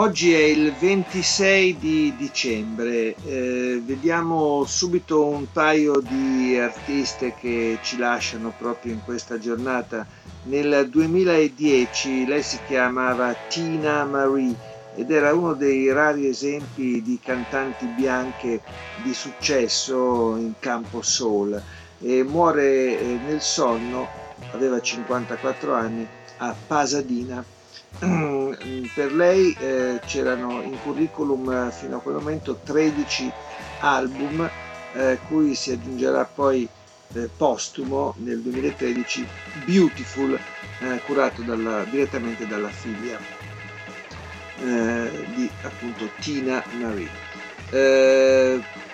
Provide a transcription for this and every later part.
Oggi è il 26 di dicembre, eh, vediamo subito un paio di artiste che ci lasciano proprio in questa giornata. Nel 2010 lei si chiamava Tina Marie ed era uno dei rari esempi di cantanti bianche di successo in campo soul e muore eh, nel sonno, aveva 54 anni, a Pasadena per lei eh, c'erano in curriculum eh, fino a quel momento 13 album, eh, cui si aggiungerà poi eh, postumo nel 2013 Beautiful, eh, curato dalla, direttamente dalla figlia eh, di appunto Tina Marie.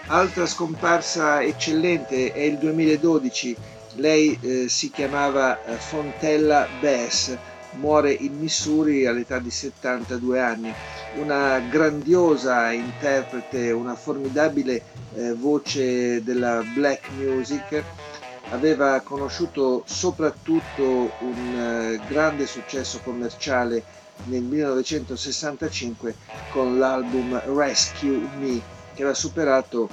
altra scomparsa eccellente è il 2012, lei si chiamava Fontella Bass muore in Missouri all'età di 72 anni. Una grandiosa interprete, una formidabile eh, voce della black music, aveva conosciuutto soprattutto un eh, grande successo commerciale nel 1965 con l'album Rescue Me che aveva superato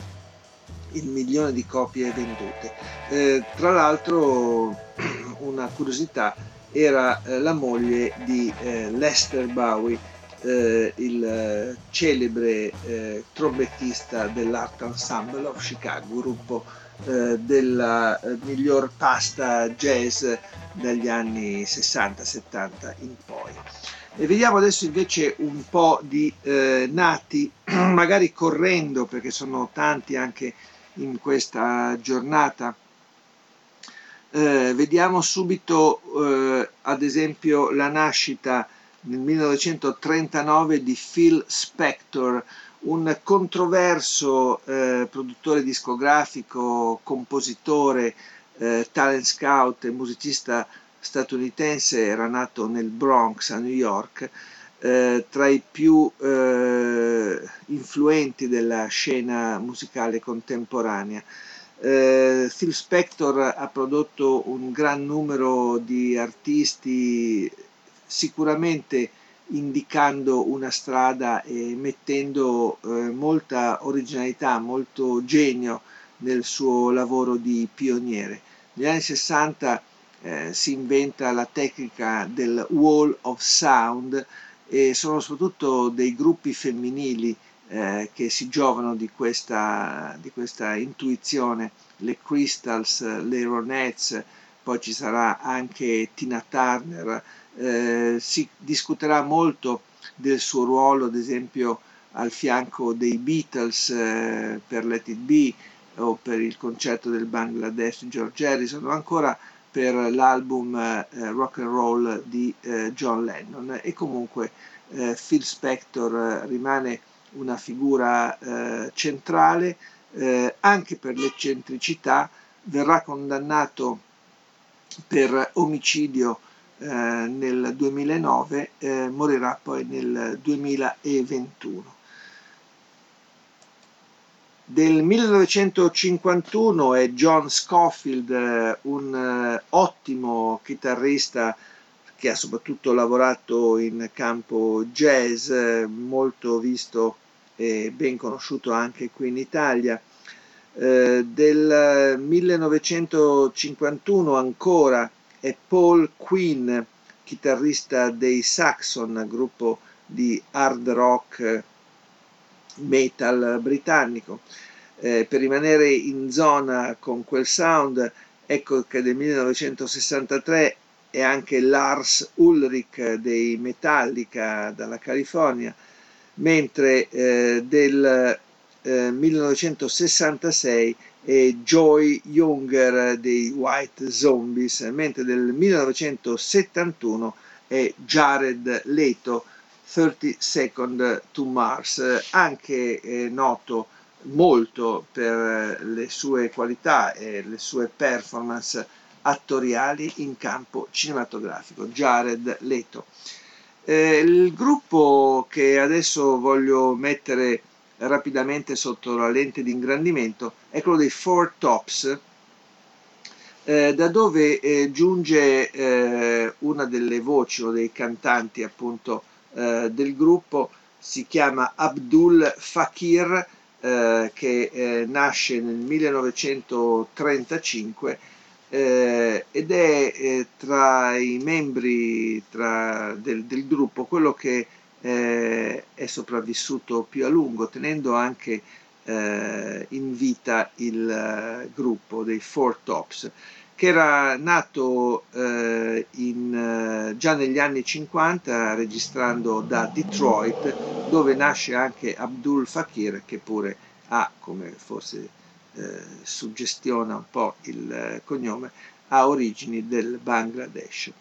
il milione di copie vendute. Eh, tra l'altro una curiosità era eh, la moglie di eh, Lester Bowie, eh, il eh, celebre eh, trombettista dell'Art Ensemble of Chicago, gruppo eh, della miglior pasta jazz dagli anni 60-70 in poi. E vediamo adesso invece un po' di nati, magari correndo perché sono tanti anche in questa giornata eh, vediamo subito eh, ad esempio la nascita nel 1939 di Phil Spector, un controverso eh, produttore discografico, compositore, eh, talent scout e musicista statunitense, era nato nel Bronx a New York, eh, tra i più eh, influenti della scena musicale contemporanea. Eh, Phil Spector ha prodotto un gran numero di artisti, sicuramente indicando una strada e mettendo eh, molta originalità, molto genio nel suo lavoro di pioniere. Negli anni 60 eh, si inventa la tecnica del wall of sound e sono soprattutto dei gruppi femminili eh, che si giovano di questa, di questa intuizione, le Crystals, le Ronettes, poi ci sarà anche Tina Turner, eh, si discuterà molto del suo ruolo, ad esempio al fianco dei Beatles eh, per Let It Be o per il concerto del Bangladesh di George Harrison o ancora per l'album eh, Rock and Roll di eh, John Lennon. E comunque eh, Phil Spector rimane una figura eh, centrale, eh, anche per l'eccentricità, verrà condannato per omicidio eh, nel 2009, eh, morirà poi nel 2021. Del 1951 è John Scofield, eh, un eh, ottimo chitarrista che ha soprattutto lavorato in campo jazz, molto visto e ben conosciuto anche qui in Italia. Eh, del 1951 ancora è Paul Quinn, chitarrista dei Saxon, gruppo di hard rock metal britannico. Eh, per rimanere in zona con quel sound, ecco che del 1963 è anche Lars Ulrich dei Metallica dalla California, mentre eh, del eh, 1966 è Joy Younger dei White Zombies, mentre del 1971 è Jared Leto, 30 Second to Mars, anche eh, noto molto per le sue qualità e le sue performance attoriali in campo cinematografico, Jared Leto. Eh, il gruppo che adesso voglio mettere rapidamente sotto la lente di ingrandimento è quello dei Four Tops, eh, da dove eh, giunge eh, una delle voci o dei cantanti appunto eh, del gruppo, si chiama Abdul Fakir, eh, che nasce nel 1935 eh, ed è eh, tra i membri tra del, del, gruppo quello che eh, è sopravvissuto più a lungo, tenendo anche eh, in vita il eh, gruppo dei Four Tops che era nato eh, in, già negli anni 50 registrando da Detroit dove nasce anche Abdul Fakir che pure ha come forse eh, suggestiona un po' il eh, cognome, ha origini del Bangladesh.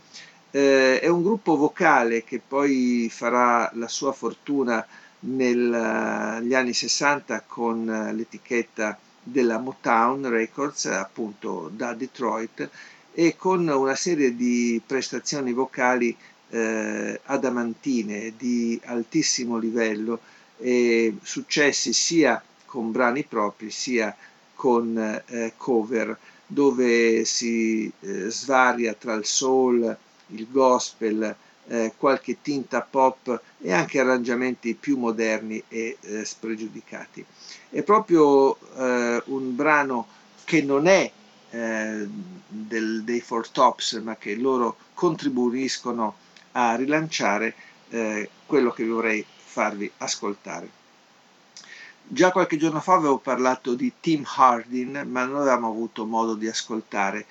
Eh, è un gruppo vocale che poi farà la sua fortuna negli anni 60 con l'etichetta della Motown Records, appunto da Detroit, e con una serie di prestazioni vocali eh, adamantine di altissimo livello e successi sia con brani propri sia con eh, cover dove si eh, svaria tra il soul, il gospel, eh, qualche tinta pop e anche arrangiamenti più moderni e eh, spregiudicati. È proprio eh, un brano che non è eh, del, dei Four Tops, ma che loro contribuiscono a rilanciare quello che vorrei farvi ascoltare. Già qualche giorno fa avevo parlato di Tim Hardin, ma non avevamo avuto modo di ascoltare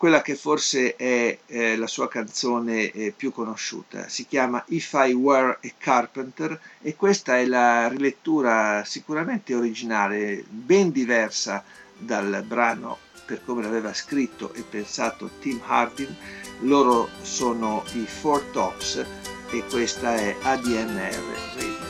quella che forse è eh, la sua canzone eh, più conosciuta. Si chiama If I Were a Carpenter e questa è la rilettura sicuramente originale, ben diversa dal brano per come l'aveva scritto e pensato Tim Hardin. Loro sono i Four Tops e questa è ADMR Radio.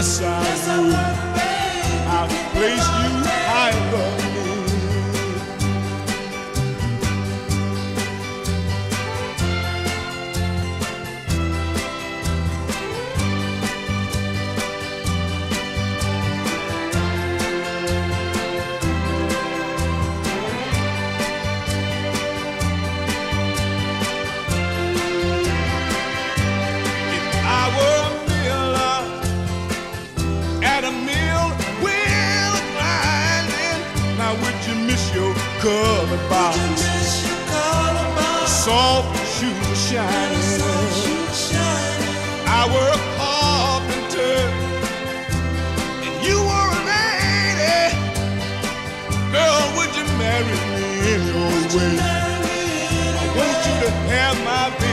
Yes, I would. I'll place you high above. away. I want you to have my baby.